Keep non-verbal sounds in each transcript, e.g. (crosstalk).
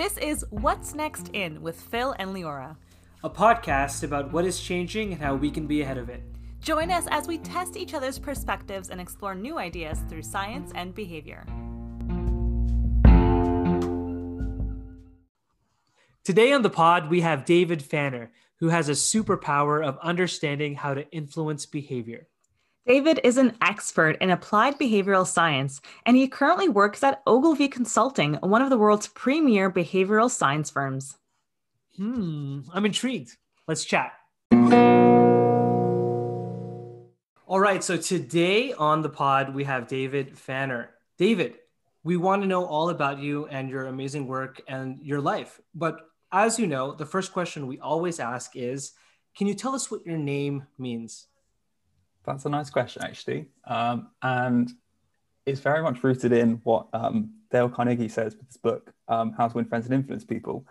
This is What's Next In with Phil and Leora, a podcast about what is changing and how we can be ahead of it. Join us as we test each other's perspectives and explore new ideas through science and behavior. Today on the pod, we have David Fanner, who has a superpower of understanding how to influence behavior. David is an expert in applied behavioral science, and he currently works at Ogilvy Consulting, one of the world's premier behavioral science firms. Hmm, I'm intrigued. Let's chat. All right, so today on the pod, we have David Fanner. David, we want to know all about you and your amazing work and your life. But as you know, the first question we always ask is Can you tell us what your name means? That's a nice question, actually. Um, and it's very much rooted in what um, Dale Carnegie says with his book, um, How to Win Friends and Influence People,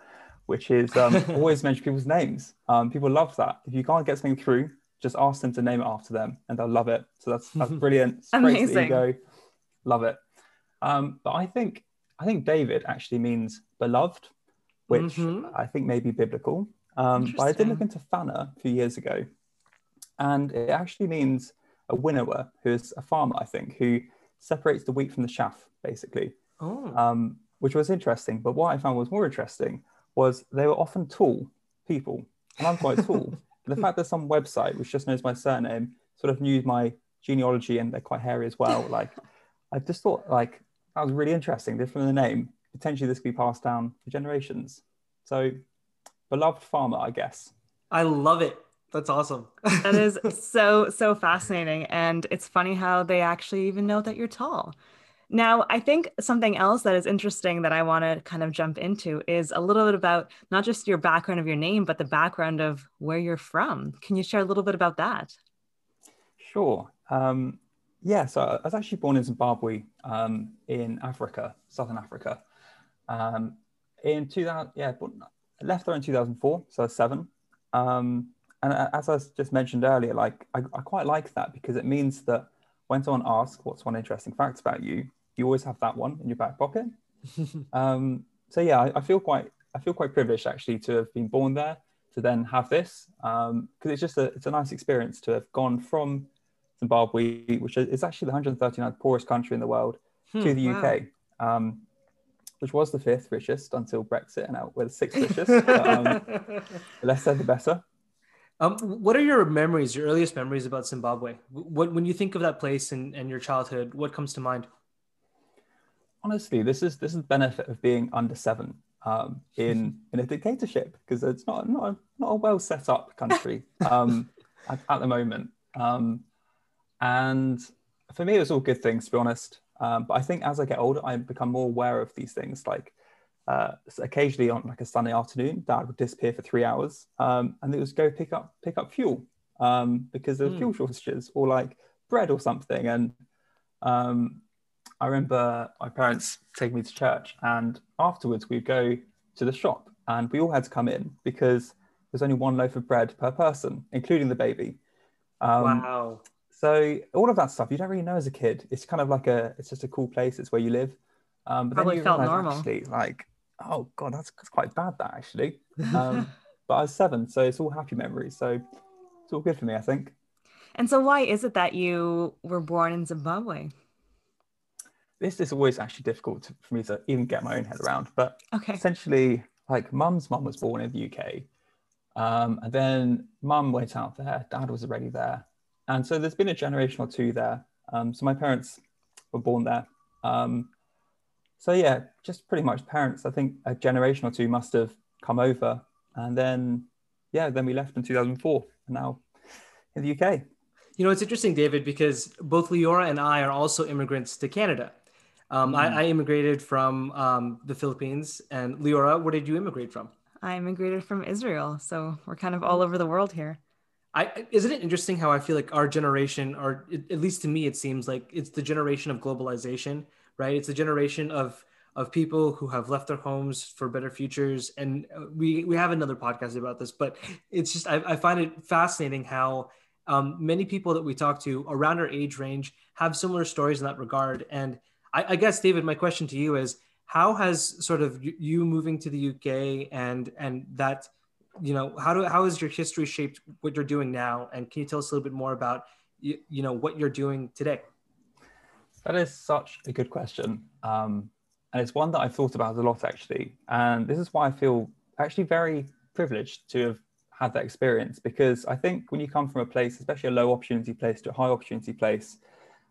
which is um, (laughs) always mention people's names. Um, people love that. If you can't get something through, just ask them to name it after them and they'll love it. So that's, that's (laughs) brilliant. Amazing. Ego. Love it. Um, but I think I think David actually means beloved, which mm-hmm. I think may be biblical. but I did look into Fanner a few years ago and it actually means a winnower, who's a farmer, I think, who separates the wheat from the chaff, basically. Oh. Um, which was interesting. But what I found was more interesting was they were often tall people, and I'm quite tall. (laughs) the fact that some website which just knows my surname sort of knew my genealogy and they're quite hairy as well, (laughs) like I just thought like that was really interesting. Just from the name, potentially this could be passed down for generations. So, beloved farmer, I guess. I love it. That's awesome. that is (laughs) so, so fascinating. And it's funny how they actually even know that you're tall. Now, I think something else that is interesting that I want to kind of jump into is a little bit about not just your background of your name, but the background of where you're from. Can you share a little bit about that? Sure. Um, yeah, so I was actually born in Zimbabwe um, in Africa, Southern Africa. Um, in 2000, yeah, but left there in 2004, so I was seven. Um, and as I just mentioned earlier, like I, I, quite like that because it means that when someone asks what's one interesting fact about you, you always have that one in your back pocket. (laughs) um, so yeah, I, I, feel quite I feel quite privileged actually to have been born there to then have this because um, it's just a it's a nice experience to have gone from Zimbabwe, which is actually the 139th poorest country in the world, hmm, to the wow. UK. Um, which was the fifth richest until Brexit, and now we're the sixth richest. but, um, (laughs) the less said, the better. Um, what are your memories, your earliest memories about Zimbabwe? What, when you think of that place and, and your childhood, what comes to mind? Honestly, this is this is the benefit of being under seven um, in (laughs) in a dictatorship because it's not not a, not a well set up country um, (laughs) at, at, the moment. Um, and for me, it was all good things to be honest. Um, but I think as I get older, I become more aware of these things like uh, so occasionally on like a Sunday afternoon, Dad would disappear for three hours, um, and it was go pick up pick up fuel um, because there were mm. fuel shortages or like bread or something. And um, I remember my parents taking me to church, and afterwards we'd go to the shop, and we all had to come in because there's only one loaf of bread per person, including the baby. Um, wow. So all of that stuff you don't really know as a kid. It's kind of like a it's just a cool place. It's where you live. Um, but Probably then you felt normal. Actually, like oh god, that's, that's quite bad. That actually, um, (laughs) but I was seven, so it's all happy memories. So it's all good for me, I think. And so, why is it that you were born in Zimbabwe? This is always actually difficult to, for me to even get my own head around. But okay. essentially, like mum's mum was born in the UK, um, and then mum went out there. Dad was already there, and so there's been a generation or two there. Um, so my parents were born there. Um, so yeah, just pretty much parents. I think a generation or two must have come over, and then yeah, then we left in 2004, and now in the UK. You know, it's interesting, David, because both Leora and I are also immigrants to Canada. Um, mm. I, I, immigrated from um, the Philippines, and Leora, where did you immigrate from? I immigrated from Israel, so we're kind of all over the world here. I, isn't it interesting how I feel like our generation, or at least to me, it seems like it's the generation of globalization right? It's a generation of of people who have left their homes for better futures, and uh, we we have another podcast about this. But it's just I, I find it fascinating how um, many people that we talk to around our age range have similar stories in that regard. And I, I guess David, my question to you is: how has sort of you moving to the uk and and that you know how do how has your history shaped what you're doing now and can you tell us a little bit more about you, you know what you're doing today that is such a good question. Um, and it's one that i've thought about a lot actually. And this is why i feel actually very privileged to have had that experience because i think when you come from a place especially a low opportunity place to a high opportunity place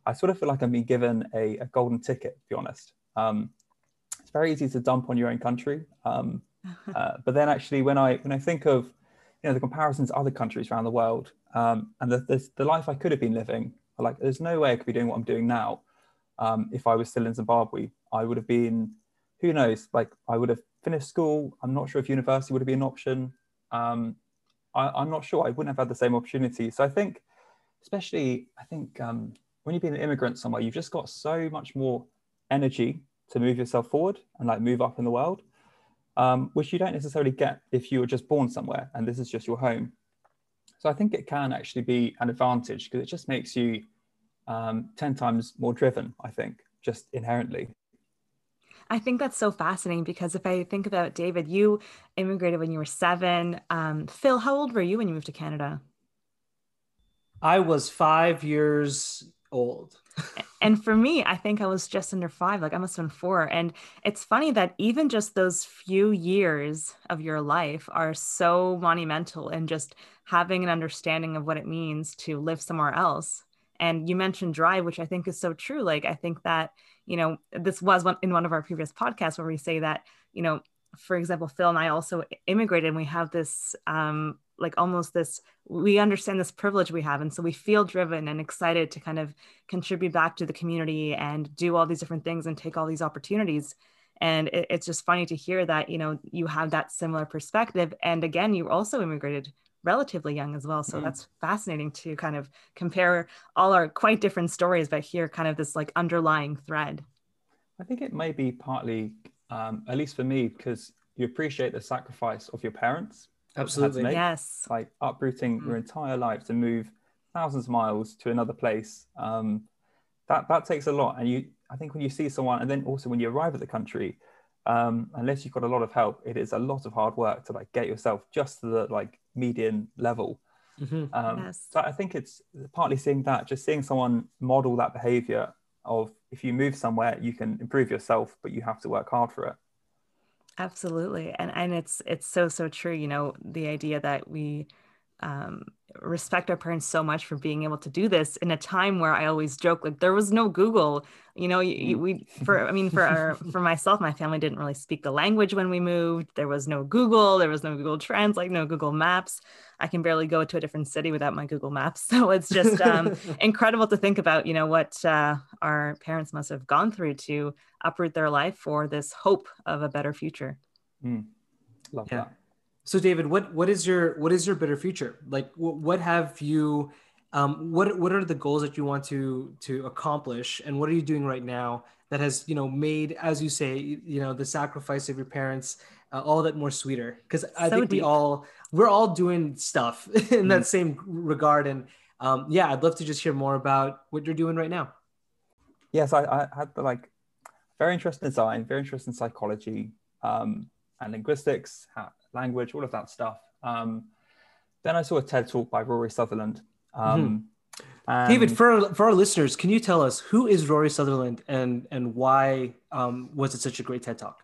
i sort of feel like i'm being given a, a golden ticket to be honest. Um, it's very easy to dump on your own country. Um, (laughs) uh, but then actually, when I when I think of you know the comparisons to other countries around the world um, and the, the, the life I could have been living, like there's no way I could be doing what I'm doing now um, if I was still in Zimbabwe. I would have been, who knows, like I would have finished school. I'm not sure if university would have been an option. Um, I, am not sure. I wouldn't have had the same opportunity. So I think, especially, I think um, when you've been an immigrant somewhere, you've just got so much more energy to move yourself forward and like move up in the world um, which you don't necessarily get if you were just born somewhere and this is just your home. So I think it can actually be an advantage because it just makes you um, 10 times more driven, I think, just inherently. I think that's so fascinating because if I think about David, you immigrated when you were seven. Um, Phil, how old were you when you moved to Canada? I was five years old (laughs) and for me, I think I was just under five, like I must have been four. And it's funny that even just those few years of your life are so monumental in just having an understanding of what it means to live somewhere else. And you mentioned drive, which I think is so true. Like, I think that, you know, this was one in one of our previous podcasts where we say that, you know, for example, Phil and I also immigrated and we have this um, like almost this we understand this privilege we have. And so we feel driven and excited to kind of contribute back to the community and do all these different things and take all these opportunities. And it, it's just funny to hear that you know you have that similar perspective. And again you also immigrated relatively young as well so mm. that's fascinating to kind of compare all our quite different stories but hear kind of this like underlying thread i think it may be partly um, at least for me because you appreciate the sacrifice of your parents Absolutely. Make, yes. Like uprooting mm. your entire life to move thousands of miles to another place. Um, that that takes a lot. And you, I think, when you see someone, and then also when you arrive at the country, um, unless you've got a lot of help, it is a lot of hard work to like get yourself just to the like median level. Mm-hmm. Um, yes. So I think it's partly seeing that, just seeing someone model that behavior of if you move somewhere, you can improve yourself, but you have to work hard for it. Absolutely. And and it's it's so so true, you know, the idea that we um, respect our parents so much for being able to do this in a time where I always joke like there was no Google. You know, you, we for I mean for our (laughs) for myself, my family didn't really speak the language when we moved. There was no Google. There was no Google Trends. Like No Google Maps. I can barely go to a different city without my Google Maps. (laughs) So it's just um, (laughs) incredible to think about. You know what uh, our parents must have gone through to uproot their life for this hope of a better future. Mm. Love yeah. that. So David, what what is your what is your better future? Like what, what have you um, what what are the goals that you want to to accomplish? And what are you doing right now that has you know made as you say you know the sacrifice of your parents uh, all that more sweeter? Because i so think deep. we all we're all doing stuff (laughs) in mm that same regard. And um, yeah i'd love to just hear more about what you're doing right now. Yes I, I had the like very interested in design very interested in psychology um, and linguistics language, all of that stuff. Um, then I saw a TED talk by Rory Sutherland. Um, mm-hmm. David, for for our listeners, can you tell us who is Rory Sutherland and and why um, was it such a great TED talk?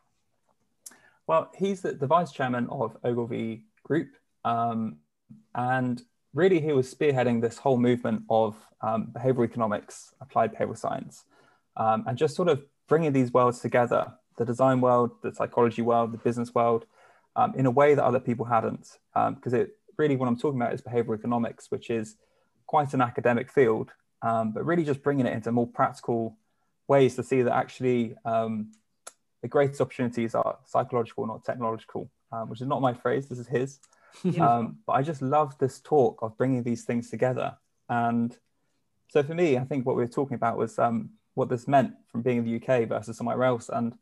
Well, he's the, the vice chairman of Ogilvy Group, um, and really he was spearheading this whole movement of um, behavioral economics, applied behavioral science, um, and just sort of bringing these worlds together: the design world, the psychology world, the business world, um, in a way that other people hadn't. Because um, it really, what I'm talking about is behavioral economics, which is quite an academic field, um, but really just bringing it into more practical ways to see that actually um, the greatest opportunities are psychological, not technological, um, which is not my phrase. This is his. (laughs) Um, but I just love this talk of bringing these things together. And so for me, I think what we were talking about was what this meant from being in the UK versus somewhere else. And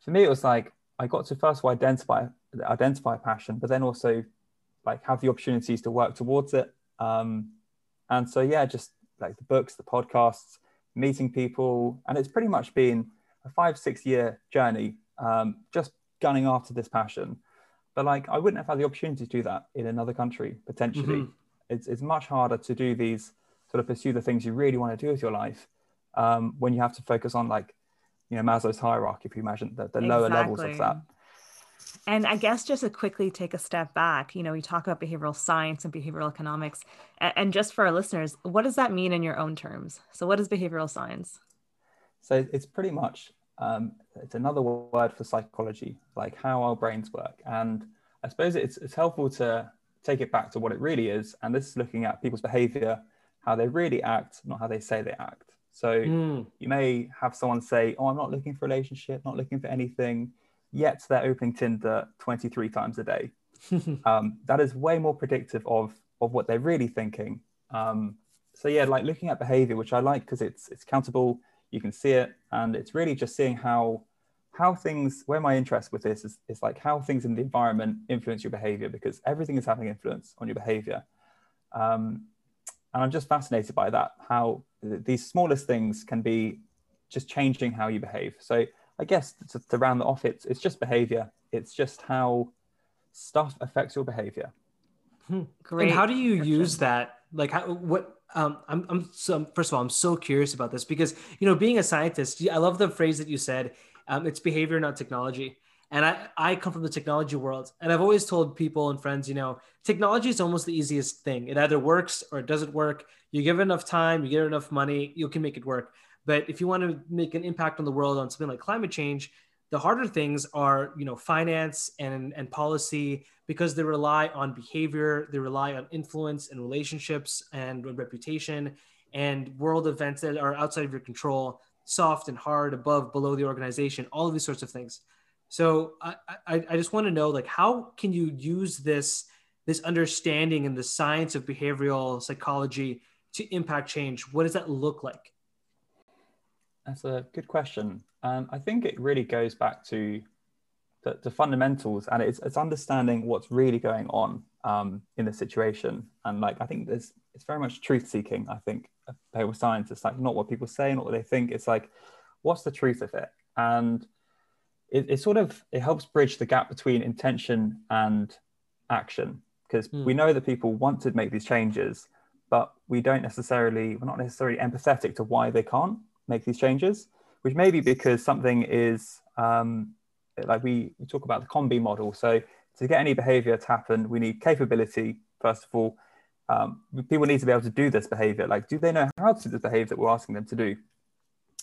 for me, it was like I got to first of all identify identify passion, but then also like have the opportunities to work towards it. Um, and so yeah, just like the books, the podcasts, meeting people, and it's pretty much been a five six year journey um, just gunning after this passion but like i wouldn't have had the opportunity to do that in another country potentially mm-hmm. it's, it's much harder to do these sort of pursue the things you really want to do with your life um, when you have to focus on like you know maslow's hierarchy if you imagine the, the lower levels of that and I guess just to quickly take a step back, you know, we talk about behavioral science and behavioral economics. And just for our listeners, what does that mean in your own terms? So, what is behavioral science? So, it's pretty much um, it's another word for psychology, like how our brains work. And I suppose it's, it's helpful to take it back to what it really is. And this is looking at people's behavior, how they really act, not how they say they act. So, mm. you may have someone say, Oh, I'm not looking for a relationship, not looking for anything yet they're opening Tinder 23 times a day. (laughs) um, that is way more predictive of, of what they're really thinking. Um, so yeah, like looking at behavior, which I like because it's it's countable, you can see it, and it's really just seeing how how things where my interest with this is, is like how things in the environment influence your behavior because everything is having influence on your behavior. Um, and I'm just fascinated by that, how these smallest things can be just changing how you behave. So I guess to, to round that off, it's it's just behavior. It's just how stuff affects your behavior. Hmm. Great. And how do you use that? Like, how, what? Um, I'm, I'm so, first of all, I'm so curious about this because you know, being a scientist, I love the phrase that you said. Um, it's behavior, not technology. And I, I come from the technology world, and I've always told people and friends, you know, technology is almost the easiest thing. It either works or it doesn't work. You give enough time, you get enough money, you can make it work. But if you want to make an impact on the world on something like climate change, the harder things are, you know, finance and, and policy because they rely on behavior, they rely on influence and relationships and reputation and world events that are outside of your control, soft and hard, above, below the organization, all of these sorts of things. So I, I, I just want to know like how can you use this this understanding and the science of behavioral psychology to impact change? What does that look like? That's a good question. Um, I think it really goes back to the, the fundamentals and it's, it's understanding what's really going on um, in the situation. And like, I think there's, it's very much truth seeking. I think behavioral science, it's like not what people say, not what they think. It's like, what's the truth of it? And it, it sort of, it helps bridge the gap between intention and action because mm. we know that people want to make these changes, but we don't necessarily, we're not necessarily empathetic to why they can't make these changes, which may be because something is um, like we, we talk about the COM-B model. So to get any behavior to happen, we need capability, first of all. Um, people need to be able to do this behavior. Like, do they know how to do the behavior that we're asking them to do?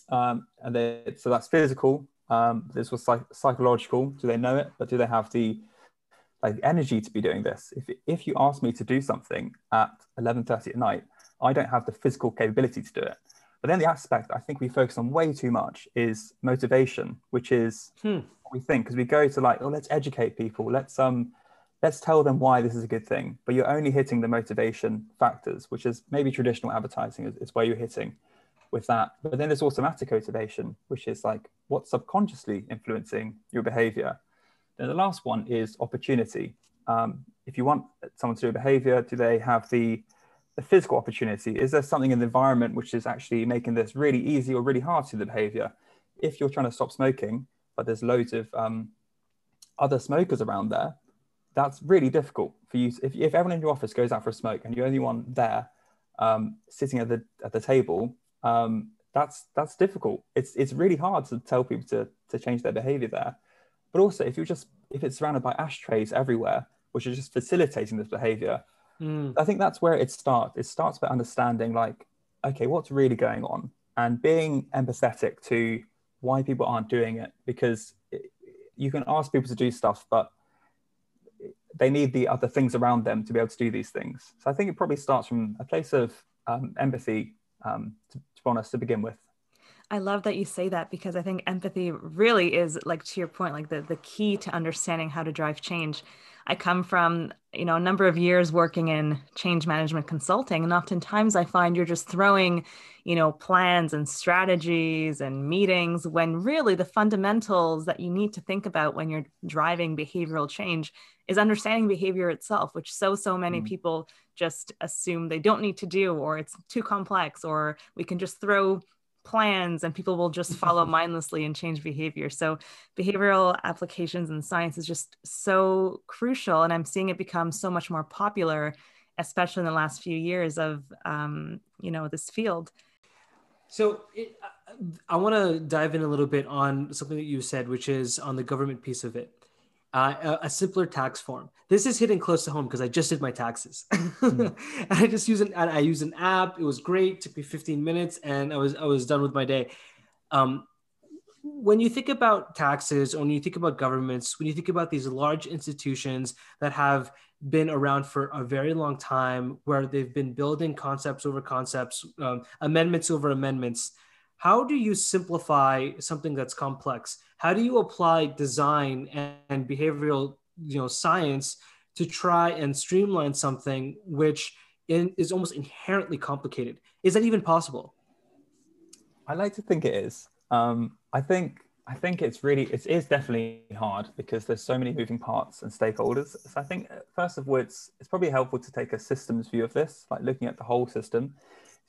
Um, and they, so that's physical. Um, this was psych- psychological. Do they know it? But do they have the like the energy to be doing this? If, if you ask me to do something at 11:30 at night, I don't have the physical capability to do it. But then the aspect I think we focus on way too much is motivation, which is hmm. what we think because we go to like, oh, let's educate people, let's um, let's tell them why this is a good thing. But you're only hitting the motivation factors, which is maybe traditional advertising is, is where you're hitting with that. But then there's automatic motivation, which is like what's subconsciously influencing your behavior. Then the last one is opportunity. Um, if you want someone to do a behavior, do they have the the physical opportunity? Is there something in the environment which is actually making this really easy or really hard to the behavior? If you're trying to stop smoking, but there's loads of um, other smokers around there, that's really difficult for you. If, if everyone in your office goes out for a smoke and you're the only one there um, sitting at the, at the table, um, that's, that's difficult. It's, it's really hard to tell people to, to change their behavior there. But also, if you're just if it's surrounded by ashtrays everywhere, which are just facilitating this behavior, Mm. I think that's where it starts. It starts by understanding, like, okay, what's really going on, and being empathetic to why people aren't doing it. Because it, you can ask people to do stuff, but they need the other things around them to be able to do these things. So I think it probably starts from a place of um, empathy, um, to, to be honest, to begin with. I love that you say that because I think empathy really is like to your point, like the, the key to understanding how to drive change. I come from, you know, a number of years working in change management consulting. And oftentimes I find you're just throwing, you know, plans and strategies and meetings when really the fundamentals that you need to think about when you're driving behavioral change is understanding behavior itself, which so, so many mm. people just assume they don't need to do, or it's too complex, or we can just throw plans and people will just follow (laughs) mindlessly and change behavior. So behavioral applications in science is just so crucial. And I'm seeing it become so much more popular, especially in the last few years of, um, you know, this field. So it, I want to dive in a little bit on something that you said, which is on the government piece of it uh, a, simpler tax form. This is hitting close to home because I just did my taxes. mm. (laughs) I just use an I use an app. It was great. It took me 15 minutes, and I was I was done with my day. Um, when you think about taxes, or when you think about governments, when you think about these large institutions that have been around for a very long time, where they've been building concepts over concepts, um, amendments over amendments, how do you simplify something that's complex? How do you apply design and, behavioral you know, science to try and streamline something which in, is almost inherently complicated? Is that even possible? I like to think it is. Um, I think I think it's really it is definitely hard because there's so many moving parts and stakeholders. So I think uh, first of all, it's it's probably helpful to take a systems view of this, like looking at the whole system,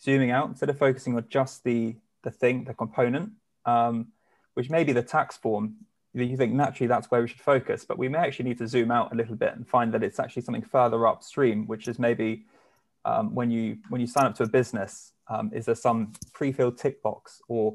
zooming out instead of focusing on just the the thing, the component, um, which may be the tax form. You think naturally that's where we should focus, but we may actually need to zoom out a little bit and find that it's actually something further upstream, which is maybe um, when you when you sign up to a business, um, is there some pre-filled tick box, or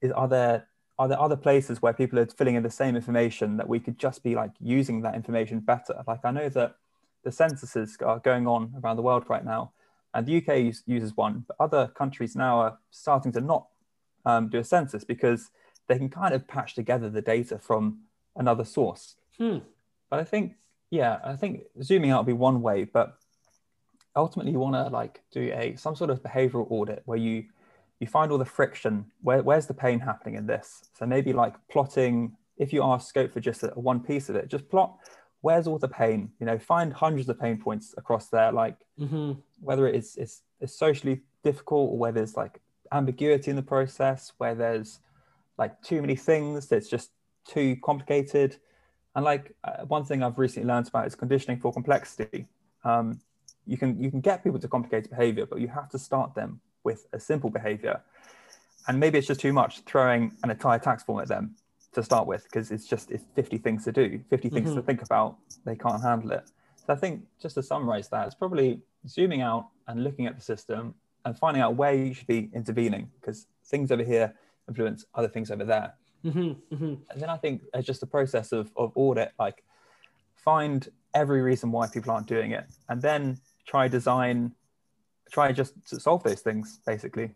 is, are there are there other places where people are filling in the same information that we could just be like using that information better? Like I know that the censuses are going on around the world right now, and the UK uses one, but other countries now are starting to not um, do a census because they can kind of patch together the data from another source. Hmm. But I think, yeah, I think zooming out would be one way, but ultimately you want to like do a some sort of behavioral audit where you you find all the friction. Where, where's the pain happening in this? So maybe like plotting. If you ask scope for just a, one piece of it, just plot where's all the pain. You know, find hundreds of pain points across there. Like mm-hmm. whether it is it's, it's socially difficult or whether it's like ambiguity in the process where there's like too many things that's just too complicated. And like uh, one thing i've recently learned about is conditioning for complexity. Um, you can you can get people to complicated behavior but you have to start them with a simple behavior. And maybe it's just too much throwing an entire tax form at them to start with because it's just it's 50 things to do 50 things mm-hmm. to think about. They can't handle it. So i think just to summarize that it's probably zooming out and looking at the system and finding out where you should be intervening because things over here influence other things over there. Mm-hmm, mm-hmm. And then I think it's just a process of, of audit, like find every reason why people aren't doing it and then try design, try just to solve those things basically.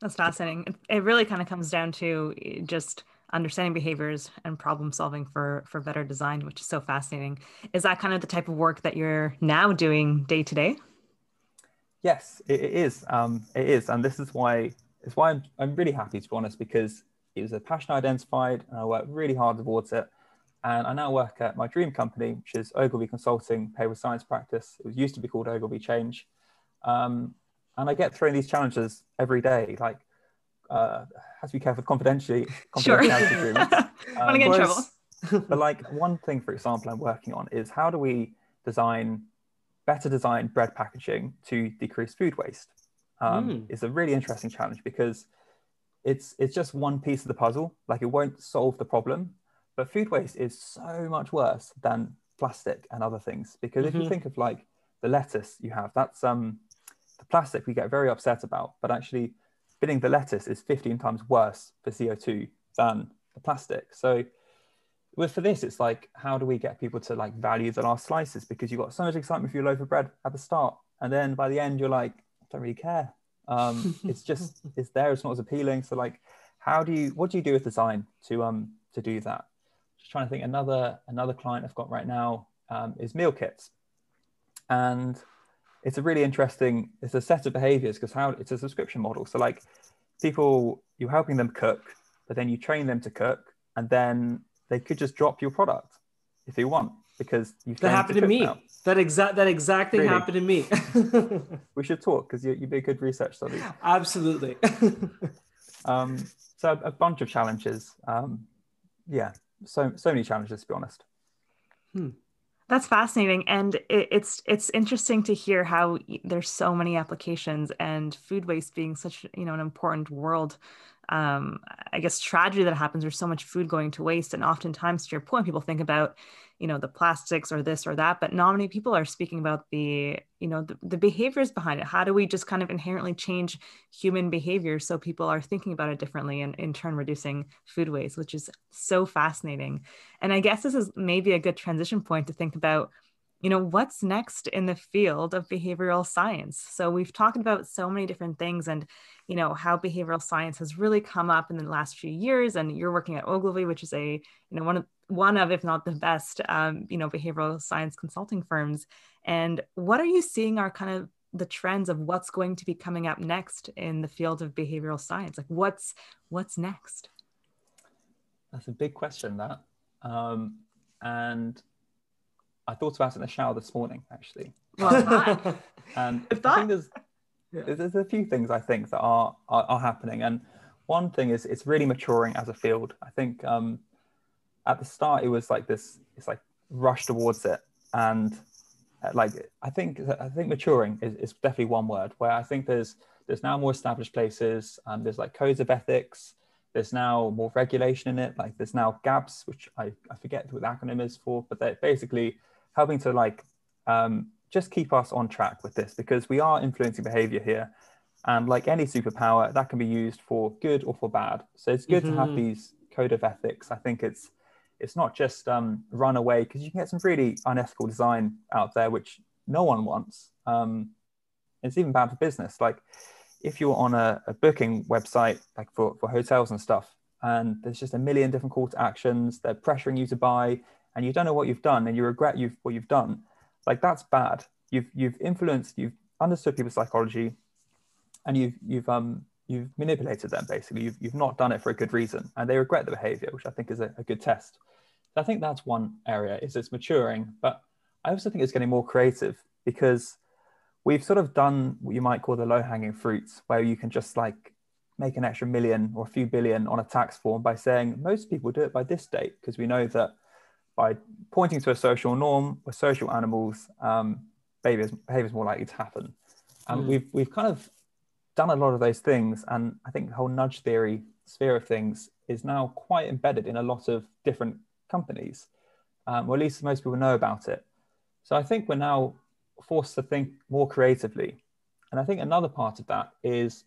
That's fascinating. It really kind of comes down to eh, just understanding behaviors and problem solving for for better design, which is so fascinating. Is that kind of the type of work that you're now doing day to day? Yes, it, it is. Um, it is, and this is why it's why I'm, I'm really happy to be honest because it was a passion I identified, and I worked really hard towards it. And I now work at my dream company, which is Ogilvy Consulting Behavioral Science Practice. It was used to be called Ogilvy Change, um, and I get thrown these challenges every day. Like, uh, has to be careful confidentially. (laughs) Confidentiality sure. agreements. Um, Want to get in trouble? but like one thing, for example, I'm working on is how do we design better design bread packaging to decrease food waste um, mm. is a really interesting challenge because it's it's just one piece of the puzzle. Like it won't solve the problem, but food waste is so much worse than plastic and other things. Because mm-hmm. if you mm-hmm. think of like the lettuce you have, that's um the plastic we get very upset about, but actually binning the lettuce is 15 times worse for CO2 than the plastic. So with for this, it's like, how do we get people to like value the last slices? Because you've got so much excitement for your loaf of bread at the start, and then by the end, you're like, I don't really care. Um, (laughs) it's just it's there. It's not as appealing. So like, how do you what do you do with design to um to do that? Just trying to think. Another another client I've got right now um, is meal kits, and it's a really interesting. It's a set of behaviors because how it's a subscription model. So like, people you're helping them cook, but then you train them to cook, and then they could just drop your product if they want because you've that happened to, to me. Now. That exact that exact thing really? happened to me. (laughs) we should talk because you you be a good research study. Absolutely. (laughs) um, so a, bunch of challenges. Um, yeah, so so many challenges to be honest. Hmm. That's fascinating, and it, it's it's interesting to hear how there's so many applications, and food waste being such you know an important world um, I guess tragedy that happens. There's so much food going to waste, and oftentimes, to your point, people think about, you know, the plastics or this or that, but not many people are speaking about the, you know, the, the behaviors behind it. How do we just kind of inherently change human behavior so people are thinking about it differently, and in turn reducing food waste, which is so fascinating. And I guess this is maybe a good transition point to think about you know what's next in the field of behavioral science? So we've talked about so many different things and you know how behavioral science has really come up in the last few years and you're working at ogilvy which is a you know one of one of if not the best um, you know behavioral science consulting firms. And what are you seeing are kind of the trends of what's going to be coming up next in the field of behavioral science? Like what's what's next? That's a big question that. Um, and I thought about it in the shower this morning, actually. Well, and (laughs) I think there's, yeah. there's a few things I think that are, are, are happening, and one thing is it's really maturing as a field. I think um, at the start it was like this, it's like rush towards it, and uh, like I think I think maturing is, is definitely one word where I think there's there's now more established places, and there's like codes of ethics. There's now more regulation in it. Like there's now GAABS, which I, I forget what the acronym is for, but they're basically helping to like um, just keep us on track with this because we are influencing behavior here. And like any superpower, that can be used for good or for bad. So it's good mm-hmm. to have mm-hmm. these code of ethics. I think it's it's not just um, run away because you can get some really unethical design out there which no one wants. Um, it's even bad for business. Like if you're on a, a booking website, like for, for hotels and stuff, and there's just a million different call to actions, they're pressuring you to buy, and you don't know what you've done and you regret you've what you've done. Like that's bad. You've you've influenced you've understood people's psychology and you've you've um you've manipulated them basically. You've, you've not done it for a good reason and they regret the behavior which i think is a, a good test. So i think that's one area is it's maturing but i also think it's getting more creative because we've sort of done what you might call the low hanging fruits where you can just like make an extra million or a few billion on a tax form by saying most people do it by this date because we know that by pointing to a social norm, we're social animals, um, behavior is more likely to happen. And mm. we've, we've kind of done a lot of those things. And I think the whole nudge theory sphere of things is now quite embedded in a lot of different companies, um, or at least most people know about it. So I think we're now forced to think more creatively. And I think another part of that is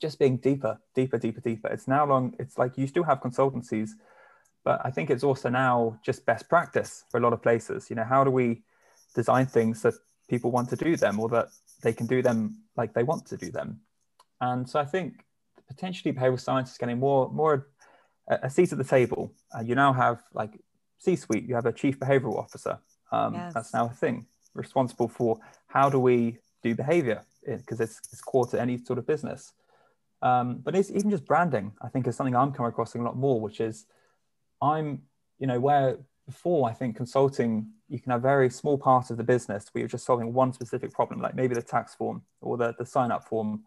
just being deeper, deeper, deeper, deeper. It's now long, it's like you still have consultancies but I think it's also now just best practice for a lot of places. You know, how do we design things that people want to do them or that they can do them like they want to do them? And so I think potentially behavioral science is getting more more a, seat at the table. Uh, you now have like C-suite. You have a chief behavioral officer. Um, yes. That's now a thing responsible for how do we do behavior because it's, it's core to any sort of business. Um, but it's even just branding. I think is something I'm coming across a lot more, which is I'm, you know, where before I think consulting, you can have very small part of the business where you're just solving one specific problem, like maybe the tax form or the, the sign up form.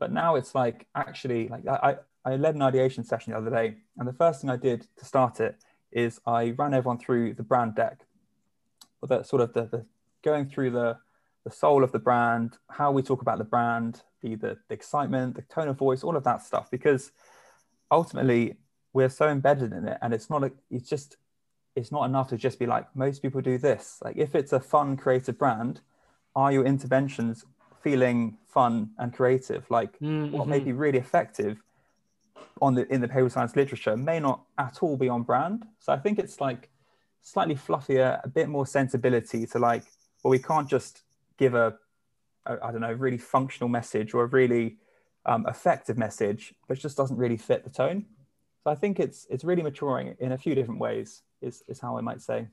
But now it's like actually, like I, I led an ideation session the other day, and the first thing I did to start it is I ran everyone through the brand deck, or the sort of the, the going through the the soul of the brand, how we talk about the brand, the, the the excitement, the tone of voice, all of that stuff, because ultimately we're so embedded in it and it's not a, it's just it's not enough to just be like most people do this. Like if it's a fun creative brand are your interventions feeling fun and creative? Like mm-hmm. what may be really effective on the in the behavioral science literature may not at all be on brand. So i think it's like slightly fluffier a bit more sensibility to like well we can't just give a a I don't know really functional message or a really um, effective message but just doesn't really fit the tone so I think it's it's really maturing in a few different ways. Is is how I might say.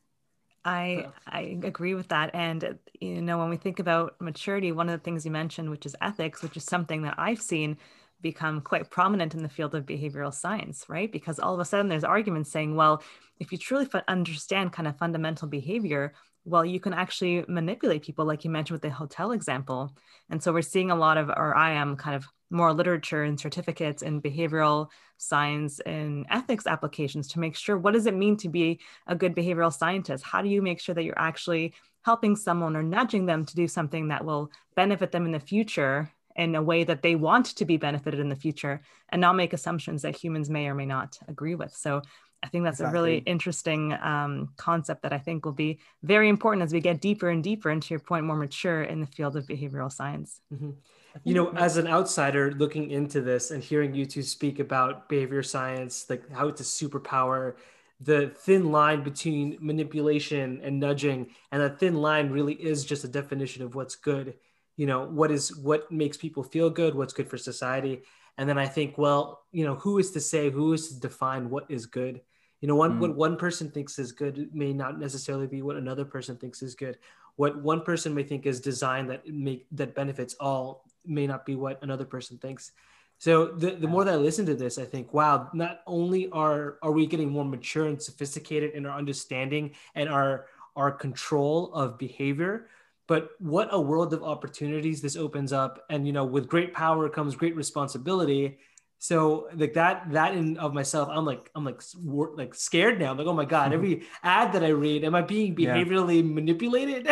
I I agree with that. And you know, when we think about maturity, one of the things you mentioned, which is ethics, which is something that I've seen become quite prominent in the field of behavioral science, right? Because all of a sudden there's arguments saying, well, if you truly understand kind of fundamental behavior, well, you can actually manipulate people, like you mentioned with the hotel example. And so we're seeing a lot of, or I am kind of more literature and certificates in behavioral science and ethics applications to make sure what does it mean to be a good behavioral scientist? How do you make sure that you're actually helping someone or nudging them to do something that will benefit them in the future in a way that they want to be benefited in the future and not make assumptions that humans may or may not agree with. So I think that's exactly. a really interesting um, concept that I think will be very important as we get deeper and deeper into your point, more mature in the field of behavioral science. Mm-hmm. You know, as an outsider looking into this and hearing you two speak about behavior science, like how it's a superpower, the thin line between manipulation and nudging, and that thin line really is just a definition of what's good. You know, what is what makes people feel good, what's good for society. And then I think, well, you know, who is to say, who is to define what is good? You know, one mm. what one person thinks is good may not necessarily be what another person thinks is good. What one person may think is design that make that benefits all may not be what another person thinks. So the, the more that I listen to this, I think, wow, not only are are we getting more mature and sophisticated in our understanding and our our control of behavior, but what a world of opportunities this opens up. And you know, with great power comes great responsibility so like that that in of myself i'm like i'm like like scared now. I'm like oh my god every (laughs) ad that i read am i being behaviorally yeah. manipulated?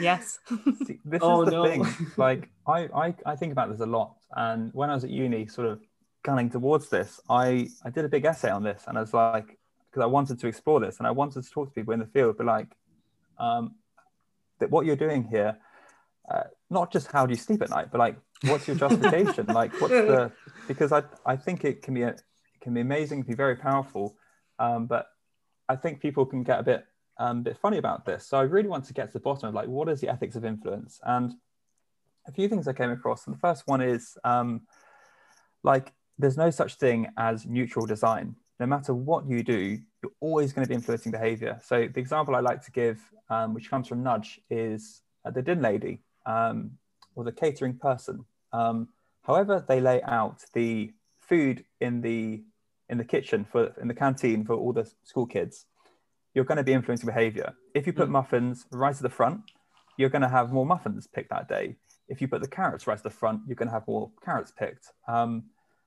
Yes. (laughs) (laughs) See, this oh, is the no. thing. Like I, I i think about this a lot. And when i was at uni sort of gunning towards this i i did a big essay on this. And i was like because i wanted to explore this. And i wanted to talk to people in the field but like um that what you're doing here uh, not just how do you sleep at night but like what's your justification like what's (laughs) the because I, I think it can be a, it can be amazing, can be very powerful, um, but I think people can get a bit um, bit funny about this. So I really want to get to the bottom of like what is the ethics of influence, and a few things I came across. And the first one is um, like there's no such thing as neutral design. No matter what you do, you're always going to be influencing behavior. So the example I like to give, um, which comes from Nudge, is uh, the din lady um, or the catering person. Um, however they lay out the food in the in the kitchen for in the canteen for all the school kids. You're going to be influencing behavior. If you put mm. muffins right at the front you're going to have more muffins picked that day. If you put the carrots right at the front you're going to have more carrots picked. Um,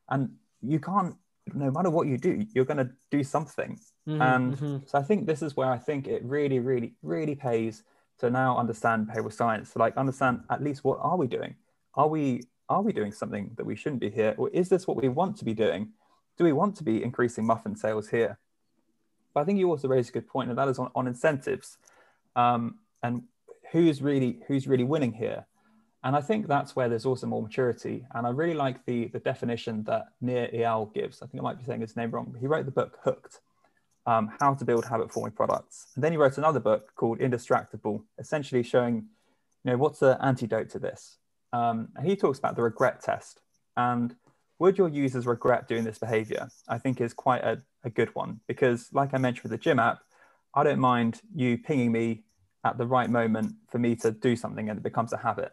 and you can't no matter what you do you're going to do something. Mm-hmm, and mm-hmm. so i think this is where i think it really really really pays to now understand behavioral science to like understand at least what are we doing? Are we are we doing something that we shouldn't be here? Or is this what we want to be doing? Do we want to be increasing muffin sales here? But I think you also raised a good point, and that is on, on incentives um, and who's really who's really winning here. And I think that's where there's also more maturity. And I really like the, the definition that Nir Eyal gives. I think I might be saying his name wrong. He wrote the book Hooked, um, How to Build Habit Forming Products. And then he wrote another book called Indistractable, essentially showing, you know, what's the antidote to this? Um, he talks about the regret test. And would your users regret doing this behavior? I think is quite a, a good one because, like I mentioned with the gym app, I don't mind you pinging me at the right moment for me to do something and it becomes a habit.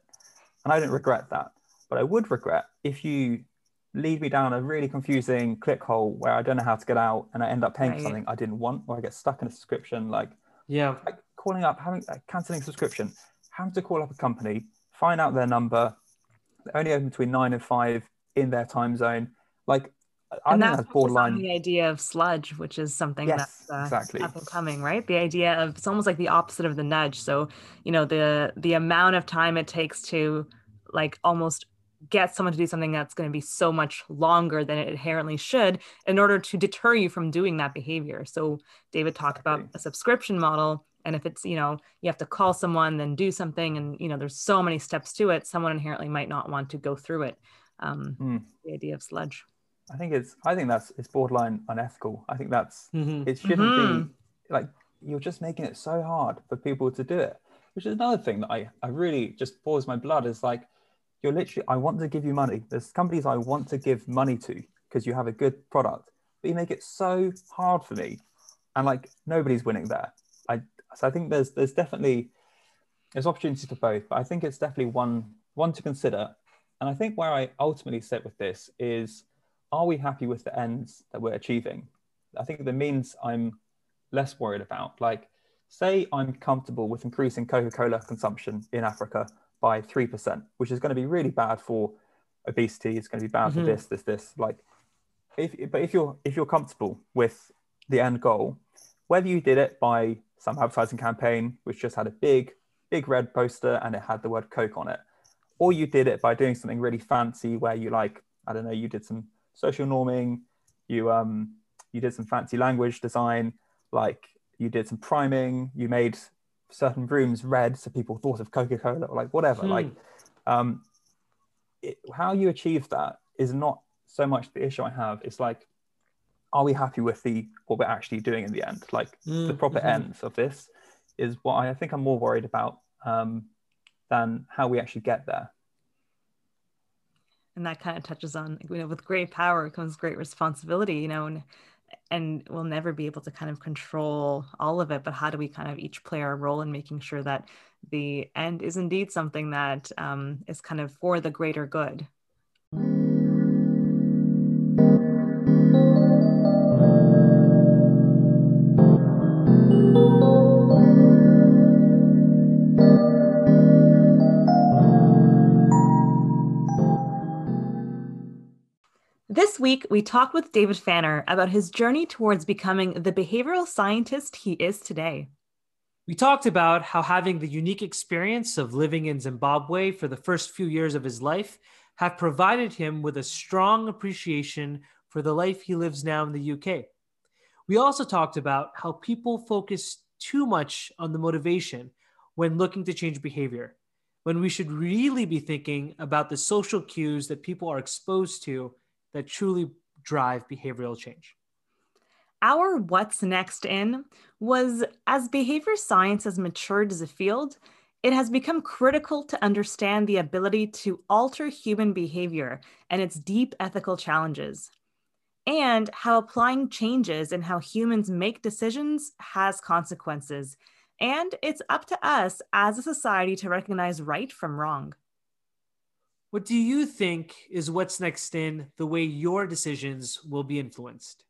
And I don't regret that. But I would regret if you lead me down a really confusing click hole where I don't know how to get out and I end up paying right. for something I didn't want or I get stuck in a subscription. Like, yeah, like calling up, having like, canceling subscription, having to call up a company, find out their number. They're only open between nine and five in their time zone. Like, I and think that's borderline. The idea of sludge, which is something yes, that's uh, exactly. up and coming, right? The idea of it's almost like the opposite of the nudge. So, you know, the the amount of time it takes to like almost get someone to do something that's going to be so much longer than it inherently should in order to deter you from doing that behavior. So David talked exactly. about a subscription model and if it's you know you have to call someone then do something and you know there's so many steps to it someone inherently might not want to go through it um, mm. the idea of sludge i think it's i think that's it's borderline unethical i think that's mm-hmm. it shouldn't mm-hmm. be like you're just making it so hard for people to do it which is another thing that i i really just pours my blood is like you're literally i want to give you money there's companies i want to give money to because you have a good product but you make it so hard for me and like nobody's winning there I so I think there's there's definitely there's opportunities for both, but I think it's definitely one one to consider. And I think where I ultimately sit with this is, are we happy with the ends that we're achieving? I think the means I'm less worried about. Like, say I'm comfortable with increasing Coca-Cola consumption in Africa by three percent, which is going to be really bad for obesity It's going to be bad Mhm. for this, this, this. Like, if but if you're if you're comfortable with the end goal, whether you did it by some advertising campaign which just had a big big red poster and it had the word Coke on it, or you did it by doing something really fancy where you like I don't know you did some social norming, you um you did some fancy language design, like you did some priming, you made certain rooms red so people thought of Coca Cola or like whatever. Hmm. Like um, it, how you achieve that is not so much the issue I have. It's like, are we happy with the what we're actually doing in the end? Like the Mm, proper mhm. ends of this is what I think I'm more worried about um, than how we actually get there. and that kind of touches on you know with great power comes great responsibility you know and and we'll never be able to kind of control all of it but how do we kind of each play our role in making sure that the end is indeed something that um, is kind of for the greater good This week, we talked with David Fanner about his journey towards becoming the behavioral scientist he is today. We talked about how having the unique experience of living in Zimbabwe for the first few years of his life have provided him with a strong appreciation for the life he lives now in the UK. We also talked about how people focus too much on the motivation when looking to change behavior, when we should really be thinking about the social cues that people are exposed to that truly drive behavioral change. Our What's Next in was as behavior science has matured as a field, it has become critical to understand the ability to alter human behavior and its deep ethical challenges, and how applying changes in how humans make decisions has consequences. And it's up to us as a society to recognize right from wrong. What do you think is what's next in the way your decisions will be influenced?